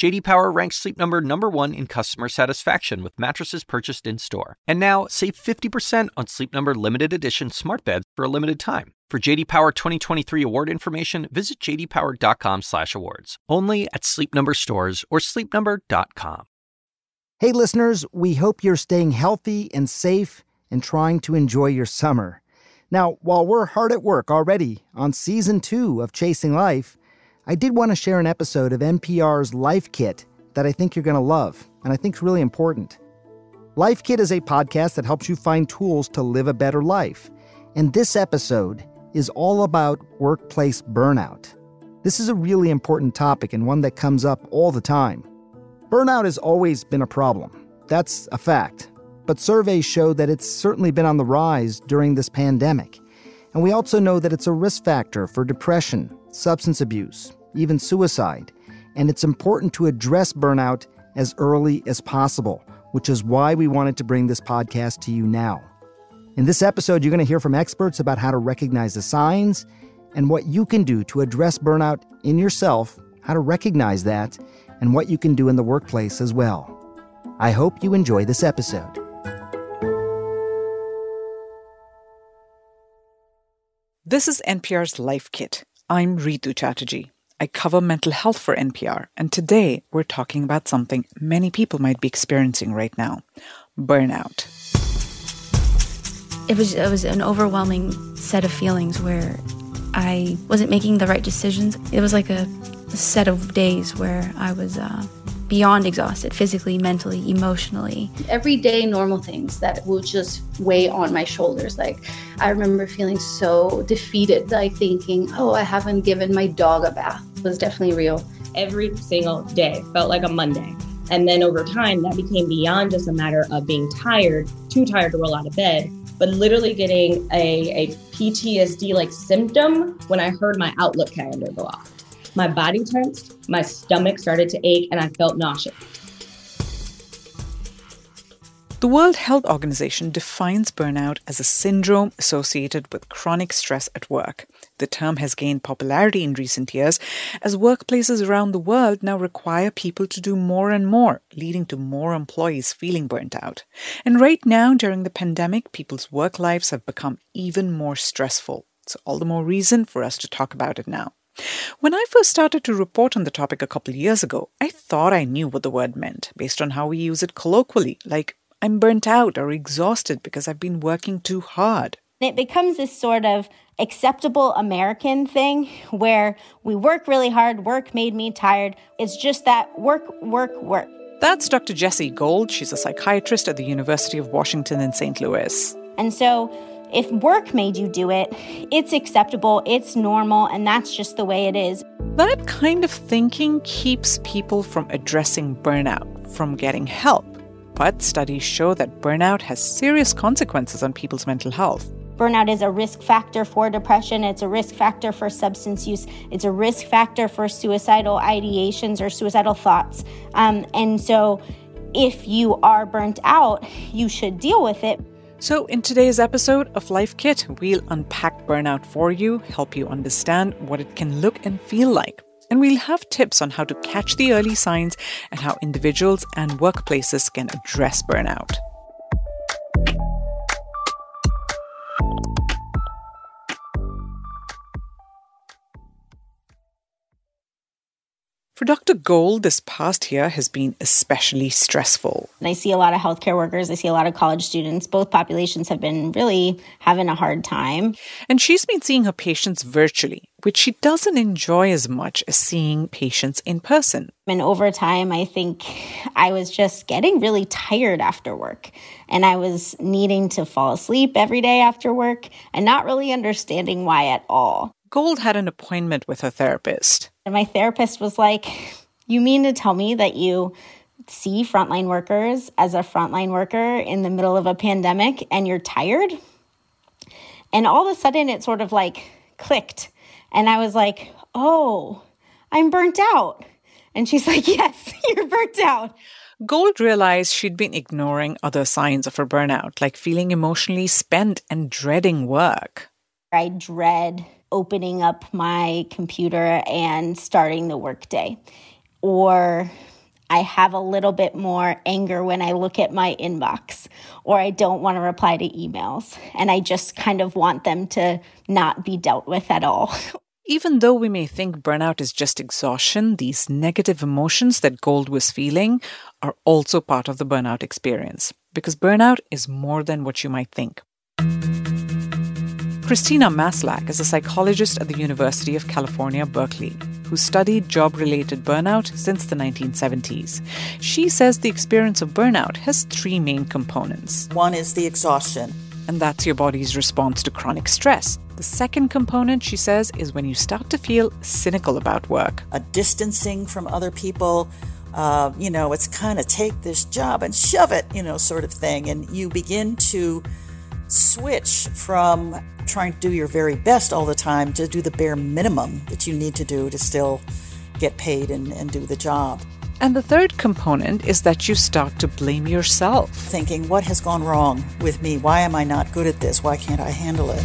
JD Power ranks Sleep Number number 1 in customer satisfaction with mattresses purchased in-store. And now, save 50% on Sleep Number limited edition smart beds for a limited time. For JD Power 2023 award information, visit jdpower.com/awards. Only at Sleep Number stores or sleepnumber.com. Hey listeners, we hope you're staying healthy and safe and trying to enjoy your summer. Now, while we're hard at work already on season 2 of Chasing Life, I did want to share an episode of NPR's Life Kit that I think you're going to love and I think is really important. Life Kit is a podcast that helps you find tools to live a better life. And this episode is all about workplace burnout. This is a really important topic and one that comes up all the time. Burnout has always been a problem. That's a fact. But surveys show that it's certainly been on the rise during this pandemic. And we also know that it's a risk factor for depression, substance abuse, even suicide. And it's important to address burnout as early as possible, which is why we wanted to bring this podcast to you now. In this episode, you're going to hear from experts about how to recognize the signs and what you can do to address burnout in yourself, how to recognize that, and what you can do in the workplace as well. I hope you enjoy this episode. This is NPR's Life Kit. I'm Rhitu Chatterjee. I cover mental health for NPR, and today we're talking about something many people might be experiencing right now burnout. It was, it was an overwhelming set of feelings where I wasn't making the right decisions. It was like a, set of days where I was uh, beyond exhausted physically, mentally, emotionally. Everyday normal things that will just weigh on my shoulders. Like, I remember feeling so defeated, like thinking, oh, I haven't given my dog a bath. It was definitely real. Every single day felt like a Monday. And then over time, that became beyond just a matter of being tired, too tired to roll out of bed, but literally getting a, a PTSD like symptom when I heard my Outlook calendar go off. My body tensed, my stomach started to ache, and I felt nauseous. The World Health Organization defines burnout as a syndrome associated with chronic stress at work. The term has gained popularity in recent years as workplaces around the world now require people to do more and more, leading to more employees feeling burnt out. And right now, during the pandemic, people's work lives have become even more stressful. So, all the more reason for us to talk about it now. When I first started to report on the topic a couple years ago, I thought I knew what the word meant based on how we use it colloquially, like I'm burnt out or exhausted because I've been working too hard. It becomes this sort of acceptable American thing where we work really hard, work made me tired. It's just that work, work, work. That's Dr. Jessie Gold. She's a psychiatrist at the University of Washington in St. Louis. And so if work made you do it, it's acceptable, it's normal, and that's just the way it is. That kind of thinking keeps people from addressing burnout, from getting help. But studies show that burnout has serious consequences on people's mental health. Burnout is a risk factor for depression, it's a risk factor for substance use, it's a risk factor for suicidal ideations or suicidal thoughts. Um, and so, if you are burnt out, you should deal with it. So, in today's episode of Life Kit, we'll unpack burnout for you, help you understand what it can look and feel like. And we'll have tips on how to catch the early signs and how individuals and workplaces can address burnout. For Dr. Gold, this past year has been especially stressful. I see a lot of healthcare workers, I see a lot of college students. Both populations have been really having a hard time. And she's been seeing her patients virtually, which she doesn't enjoy as much as seeing patients in person. And over time, I think I was just getting really tired after work. And I was needing to fall asleep every day after work and not really understanding why at all. Gold had an appointment with her therapist. And my therapist was like, You mean to tell me that you see frontline workers as a frontline worker in the middle of a pandemic and you're tired? And all of a sudden it sort of like clicked. And I was like, Oh, I'm burnt out. And she's like, Yes, you're burnt out. Gold realized she'd been ignoring other signs of her burnout, like feeling emotionally spent and dreading work. I dread opening up my computer and starting the workday. Or I have a little bit more anger when I look at my inbox, or I don't want to reply to emails. And I just kind of want them to not be dealt with at all. Even though we may think burnout is just exhaustion, these negative emotions that Gold was feeling are also part of the burnout experience, because burnout is more than what you might think. Christina Maslach is a psychologist at the University of California, Berkeley, who studied job related burnout since the 1970s. She says the experience of burnout has three main components. One is the exhaustion and that's your body's response to chronic stress. The second component, she says, is when you start to feel cynical about work. A distancing from other people, uh, you know, it's kind of take this job and shove it, you know, sort of thing. And you begin to switch from trying to do your very best all the time to do the bare minimum that you need to do to still get paid and, and do the job. And the third component is that you start to blame yourself. Thinking, what has gone wrong with me? Why am I not good at this? Why can't I handle it?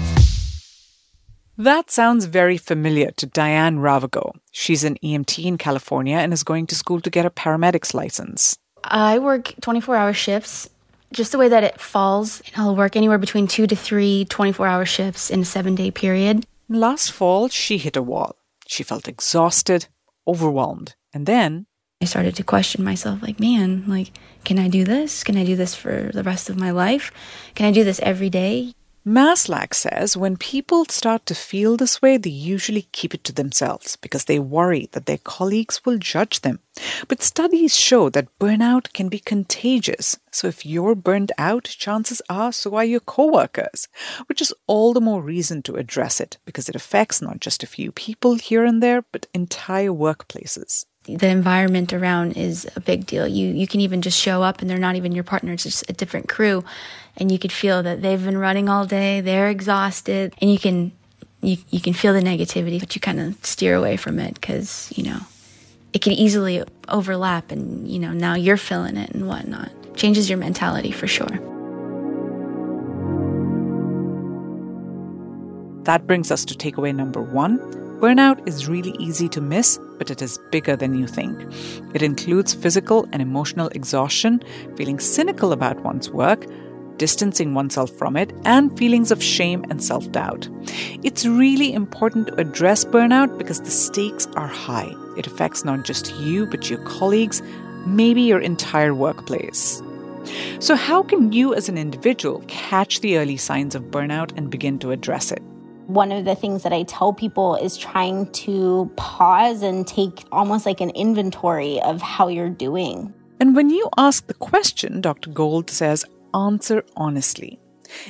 That sounds very familiar to Diane Ravago. She's an EMT in California and is going to school to get a paramedic's license. I work 24 hour shifts. Just the way that it falls, I'll work anywhere between two to three 24 hour shifts in a seven day period. Last fall, she hit a wall. She felt exhausted, overwhelmed, and then I started to question myself like, man, like, can I do this? Can I do this for the rest of my life? Can I do this every day? Maslach says when people start to feel this way, they usually keep it to themselves because they worry that their colleagues will judge them. But studies show that burnout can be contagious. So if you're burned out, chances are so are your coworkers, which is all the more reason to address it because it affects not just a few people here and there, but entire workplaces the environment around is a big deal. You you can even just show up and they're not even your partner, it's just a different crew. And you could feel that they've been running all day, they're exhausted, and you can you, you can feel the negativity, but you kind of steer away from it because, you know, it can easily overlap and, you know, now you're feeling it and whatnot. Changes your mentality for sure. That brings us to takeaway number one Burnout is really easy to miss, but it is bigger than you think. It includes physical and emotional exhaustion, feeling cynical about one's work, distancing oneself from it, and feelings of shame and self doubt. It's really important to address burnout because the stakes are high. It affects not just you, but your colleagues, maybe your entire workplace. So, how can you as an individual catch the early signs of burnout and begin to address it? One of the things that I tell people is trying to pause and take almost like an inventory of how you're doing. And when you ask the question, Dr. Gold says, answer honestly.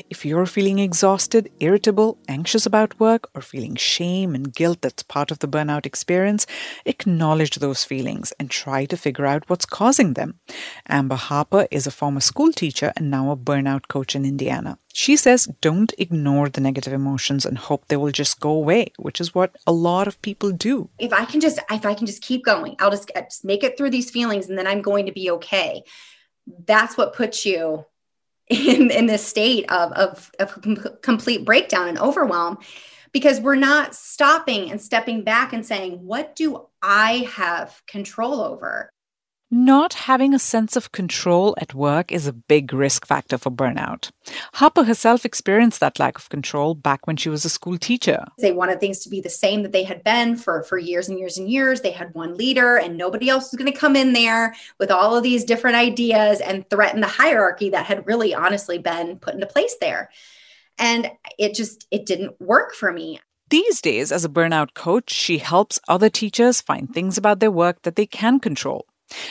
If you're feeling exhausted, irritable, anxious about work, or feeling shame and guilt that's part of the burnout experience, acknowledge those feelings and try to figure out what's causing them. Amber Harper is a former school teacher and now a burnout coach in Indiana. She says don't ignore the negative emotions and hope they will just go away, which is what a lot of people do. If I can just if I can just keep going, I'll just, just make it through these feelings and then I'm going to be okay. That's what puts you in, in this state of, of, of complete breakdown and overwhelm because we're not stopping and stepping back and saying, what do I have control over? Not having a sense of control at work is a big risk factor for burnout. Harper herself experienced that lack of control back when she was a school teacher. They wanted things to be the same that they had been for, for years and years and years. They had one leader, and nobody else was going to come in there with all of these different ideas and threaten the hierarchy that had really honestly been put into place there. And it just it didn't work for me. These days, as a burnout coach, she helps other teachers find things about their work that they can control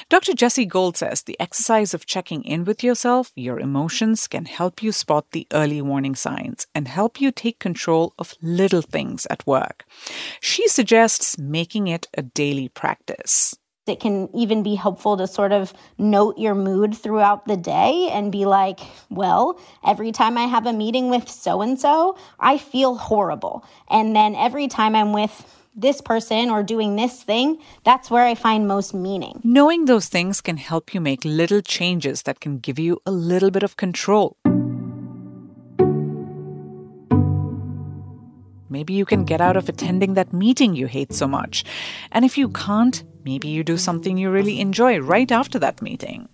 Dr. Jessie Gold says the exercise of checking in with yourself, your emotions, can help you spot the early warning signs and help you take control of little things at work. She suggests making it a daily practice. It can even be helpful to sort of note your mood throughout the day and be like, well, every time I have a meeting with so and so, I feel horrible. And then every time I'm with this person or doing this thing, that's where I find most meaning. Knowing those things can help you make little changes that can give you a little bit of control. Maybe you can get out of attending that meeting you hate so much. And if you can't, maybe you do something you really enjoy right after that meeting.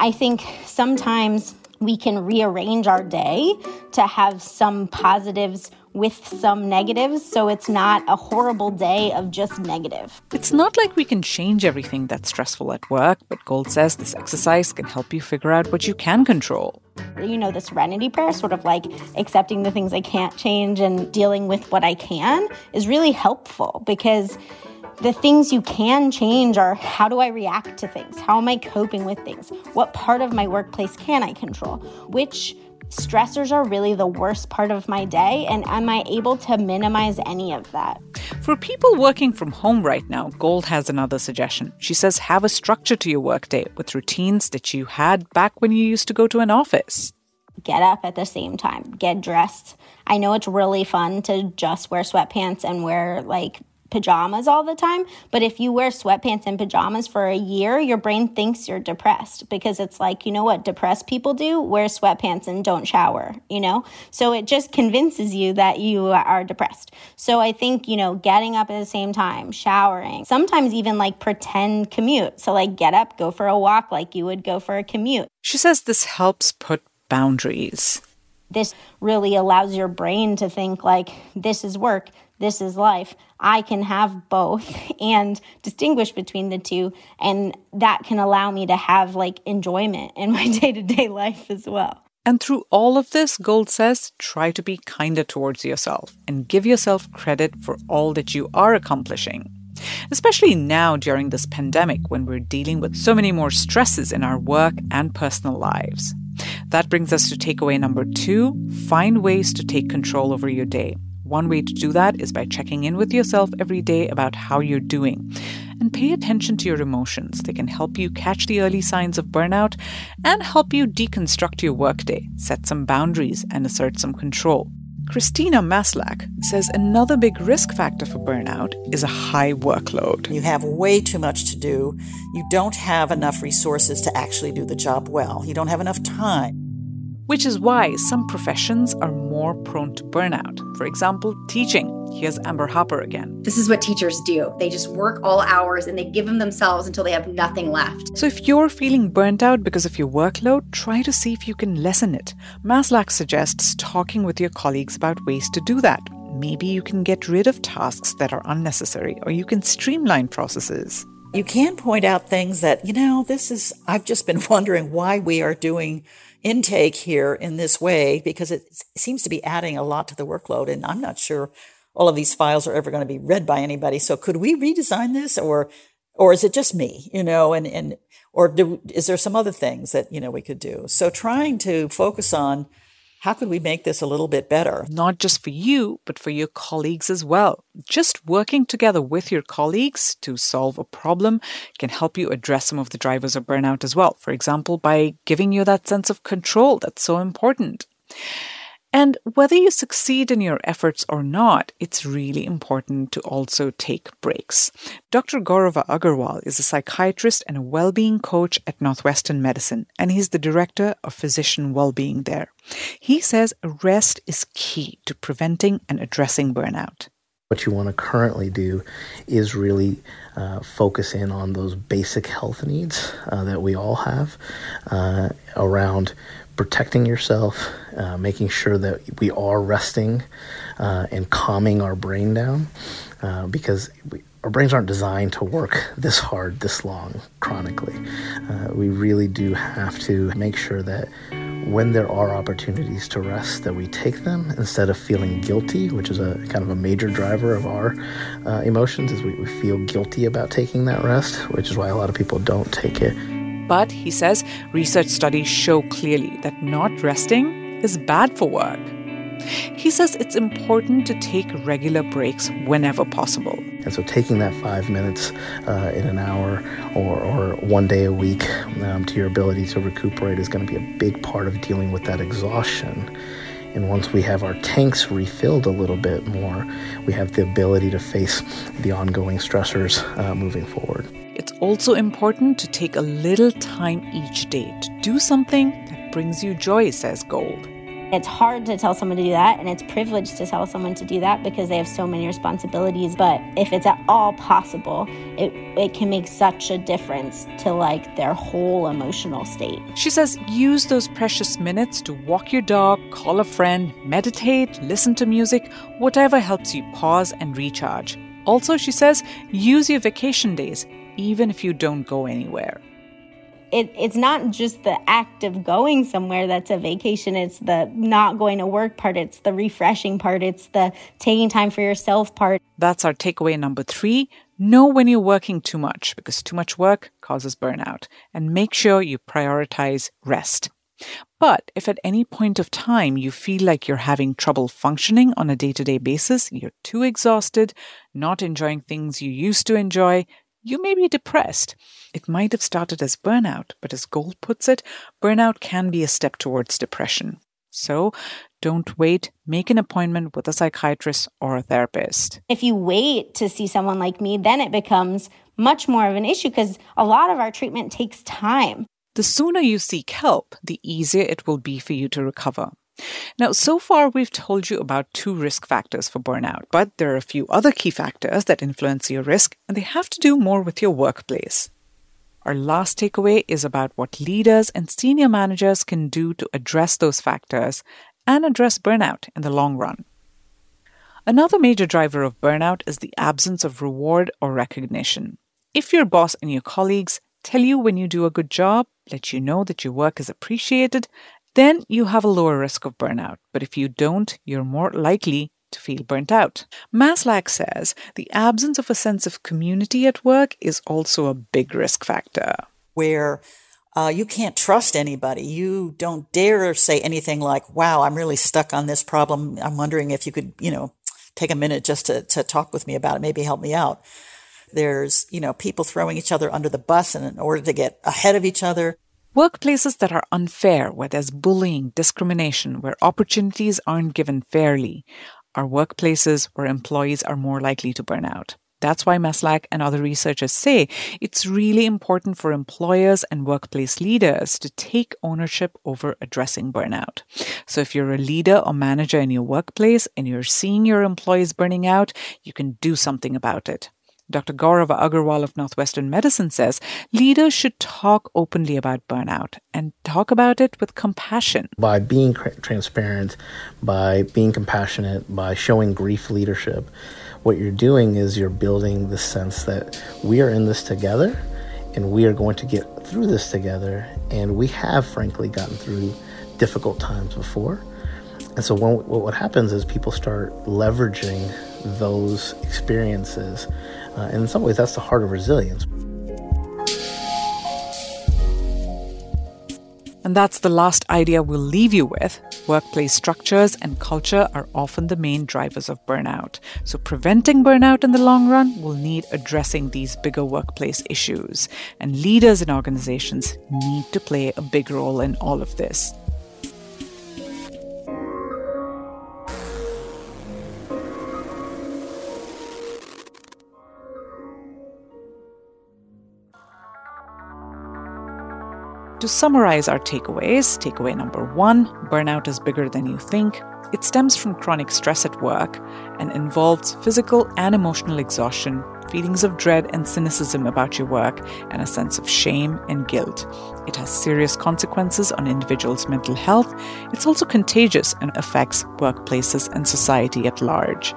I think sometimes we can rearrange our day to have some positives with some negatives so it's not a horrible day of just negative. It's not like we can change everything that's stressful at work, but Gold says this exercise can help you figure out what you can control. You know, the serenity prayer, sort of like accepting the things I can't change and dealing with what I can, is really helpful because the things you can change are how do I react to things? How am I coping with things? What part of my workplace can I control? Which stressors are really the worst part of my day? And am I able to minimize any of that? For people working from home right now, Gold has another suggestion. She says have a structure to your workday with routines that you had back when you used to go to an office. Get up at the same time, get dressed. I know it's really fun to just wear sweatpants and wear like pajamas all the time. But if you wear sweatpants and pajamas for a year, your brain thinks you're depressed because it's like, you know what depressed people do? Wear sweatpants and don't shower, you know? So it just convinces you that you are depressed. So I think, you know, getting up at the same time, showering, sometimes even like pretend commute. So like get up, go for a walk like you would go for a commute. She says this helps put boundaries. This really allows your brain to think like this is work, this is life. I can have both and distinguish between the two. And that can allow me to have like enjoyment in my day to day life as well. And through all of this, Gold says, try to be kinder towards yourself and give yourself credit for all that you are accomplishing. Especially now during this pandemic when we're dealing with so many more stresses in our work and personal lives. That brings us to takeaway number two find ways to take control over your day. One way to do that is by checking in with yourself every day about how you're doing. And pay attention to your emotions. They can help you catch the early signs of burnout and help you deconstruct your workday, set some boundaries, and assert some control. Christina Maslach says another big risk factor for burnout is a high workload. You have way too much to do. You don't have enough resources to actually do the job well. You don't have enough time which is why some professions are more prone to burnout. For example, teaching. Here's Amber Harper again. This is what teachers do. They just work all hours and they give them themselves until they have nothing left. So if you're feeling burnt out because of your workload, try to see if you can lessen it. Maslach suggests talking with your colleagues about ways to do that. Maybe you can get rid of tasks that are unnecessary or you can streamline processes. You can point out things that, you know, this is, I've just been wondering why we are doing intake here in this way because it seems to be adding a lot to the workload. And I'm not sure all of these files are ever going to be read by anybody. So could we redesign this or, or is it just me, you know, and, and, or do, is there some other things that, you know, we could do? So trying to focus on how could we make this a little bit better? Not just for you, but for your colleagues as well. Just working together with your colleagues to solve a problem can help you address some of the drivers of burnout as well. For example, by giving you that sense of control that's so important. And whether you succeed in your efforts or not, it's really important to also take breaks. Dr. Gaurava Agarwal is a psychiatrist and a well-being coach at Northwestern Medicine, and he's the director of physician well-being there. He says rest is key to preventing and addressing burnout. What you want to currently do is really uh, focus in on those basic health needs uh, that we all have uh, around protecting yourself, uh, making sure that we are resting uh, and calming our brain down uh, because we, our brains aren't designed to work this hard, this long, chronically. Uh, we really do have to make sure that when there are opportunities to rest, that we take them instead of feeling guilty, which is a kind of a major driver of our uh, emotions, is we, we feel guilty about taking that rest, which is why a lot of people don't take it. But, he says, research studies show clearly that not resting is bad for work. He says it's important to take regular breaks whenever possible. And so, taking that five minutes uh, in an hour or, or one day a week um, to your ability to recuperate is going to be a big part of dealing with that exhaustion And once we have our tanks refilled a little bit more, we have the ability to face the ongoing stressors uh, moving forward. It's also important to take a little time each day to do something that brings you joy, says Gold. It's hard to tell someone to do that, and it's privileged to tell someone to do that because they have so many responsibilities. But if it's at all possible, it, it can make such a difference to like their whole emotional state. She says use those precious minutes to walk your dog, call a friend, meditate, listen to music, whatever helps you pause and recharge. Also, she says use your vacation days, even if you don't go anywhere it, it's not just the act of going somewhere that's a vacation. It's the not going to work part. It's the refreshing part. It's the taking time for yourself part. That's our takeaway number three. Know when you're working too much because too much work causes burnout and make sure you prioritize rest. But if at any point of time you feel like you're having trouble functioning on a day to day basis, you're too exhausted, not enjoying things you used to enjoy, you may be depressed. It might have started as burnout, but as Gold puts it, burnout can be a step towards depression. So don't wait, make an appointment with a psychiatrist or a therapist. If you wait to see someone like me, then it becomes much more of an issue because a lot of our treatment takes time. The sooner you seek help, the easier it will be for you to recover. Now, so far, we've told you about two risk factors for burnout, but there are a few other key factors that influence your risk, and they have to do more with your workplace. Our last takeaway is about what leaders and senior managers can do to address those factors and address burnout in the long run. Another major driver of burnout is the absence of reward or recognition. If your boss and your colleagues tell you when you do a good job, let you know that your work is appreciated, then you have a lower risk of burnout. But if you don't, you're more likely to feel burnt out. Maslach says the absence of a sense of community at work is also a big risk factor. Where uh, you can't trust anybody. You don't dare say anything like, wow, I'm really stuck on this problem. I'm wondering if you could, you know, take a minute just to, to talk with me about it, maybe help me out. There's, you know, people throwing each other under the bus in order to get ahead of each other. Workplaces that are unfair, where there's bullying, discrimination, where opportunities aren't given fairly, are workplaces where employees are more likely to burn out. That's why Maslach and other researchers say it's really important for employers and workplace leaders to take ownership over addressing burnout. So if you're a leader or manager in your workplace and you're seeing your employees burning out, you can do something about it. Dr. Gaurav Agarwal of Northwestern Medicine says leaders should talk openly about burnout and talk about it with compassion. By being transparent, by being compassionate, by showing grief leadership, what you're doing is you're building the sense that we are in this together and we are going to get through this together. And we have, frankly, gotten through difficult times before. And so, when, what happens is people start leveraging those experiences uh, and in some ways, that's the heart of resilience. And that's the last idea we'll leave you with. Workplace structures and culture are often the main drivers of burnout. So, preventing burnout in the long run will need addressing these bigger workplace issues. And leaders in organizations need to play a big role in all of this. To summarize our takeaways, takeaway number one burnout is bigger than you think. It stems from chronic stress at work and involves physical and emotional exhaustion, feelings of dread and cynicism about your work, and a sense of shame and guilt. It has serious consequences on individuals' mental health. It's also contagious and affects workplaces and society at large.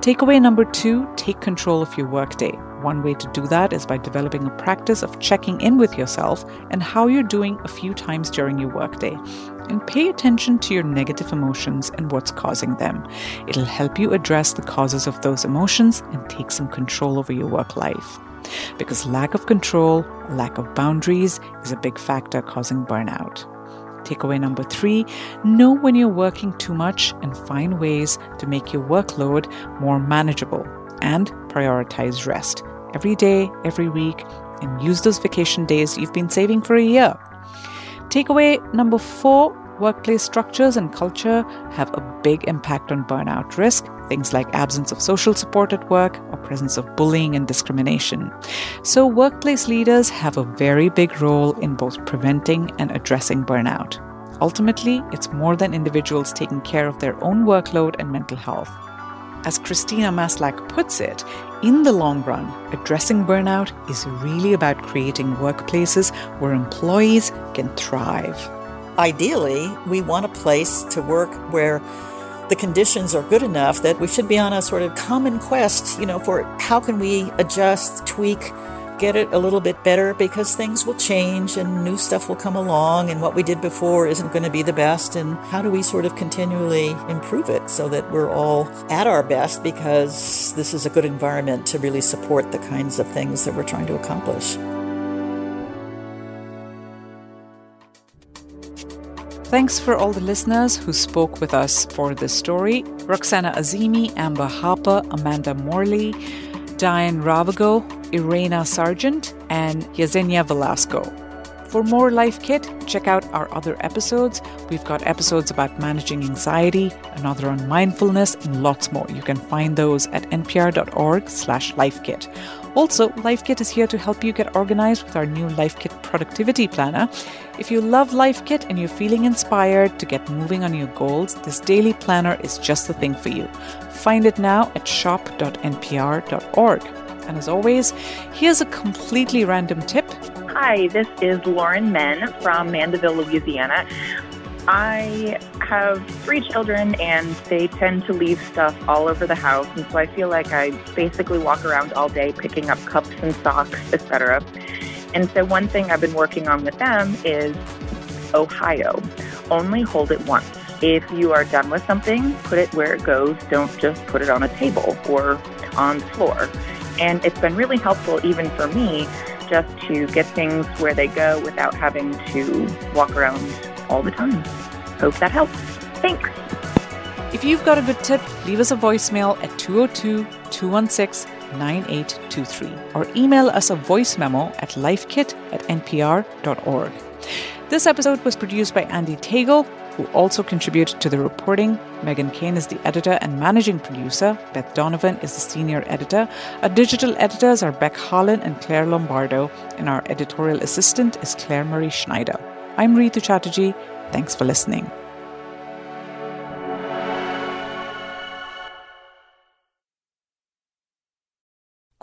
Takeaway number two take control of your workday. One way to do that is by developing a practice of checking in with yourself and how you're doing a few times during your workday. And pay attention to your negative emotions and what's causing them. It'll help you address the causes of those emotions and take some control over your work life. Because lack of control, lack of boundaries is a big factor causing burnout. Takeaway number three know when you're working too much and find ways to make your workload more manageable and prioritize rest every day, every week, and use those vacation days you've been saving for a year. Takeaway number four Workplace structures and culture have a big impact on burnout risk, things like absence of social support at work or presence of bullying and discrimination. So, workplace leaders have a very big role in both preventing and addressing burnout. Ultimately, it's more than individuals taking care of their own workload and mental health. As Christina Maslach puts it, in the long run, addressing burnout is really about creating workplaces where employees can thrive. Ideally, we want a place to work where the conditions are good enough that we should be on a sort of common quest, you know, for how can we adjust, tweak, get it a little bit better because things will change and new stuff will come along and what we did before isn't going to be the best and how do we sort of continually improve it so that we're all at our best because this is a good environment to really support the kinds of things that we're trying to accomplish. Thanks for all the listeners who spoke with us for this story Roxana Azimi, Amber Harper, Amanda Morley, Diane Ravago, Irena Sargent, and Yesenia Velasco. For more Life Kit, check out our other episodes. We've got episodes about managing anxiety, another on mindfulness, and lots more. You can find those at npr.org slash lifekit. Also, LifeKit is here to help you get organized with our new LifeKit productivity planner. If you love LifeKit and you're feeling inspired to get moving on your goals, this daily planner is just the thing for you. Find it now at shop.npr.org. And as always, here's a completely random tip. Hi, this is Lauren Men from Mandeville, Louisiana. I have three children and they tend to leave stuff all over the house. And so I feel like I basically walk around all day picking up cups and socks, etc. And so one thing I've been working on with them is Ohio. Only hold it once. If you are done with something, put it where it goes. Don't just put it on a table or on the floor. And it's been really helpful even for me just to get things where they go without having to walk around all the time. Hope that helps. Thanks. If you've got a good tip, leave us a voicemail at 202 216 9823 or email us a voice memo at lifekit at npr.org. This episode was produced by Andee Tagle, who also contributed to the reporting. Meghan Keane is the editor and managing producer. Beth Donovan is the senior editor. Our digital editors are Beck Harlan and Clare Lombardo, and our editorial assistant is Clare Marie Schneider. I'm Rhitu Chatterjee. Thanks for listening.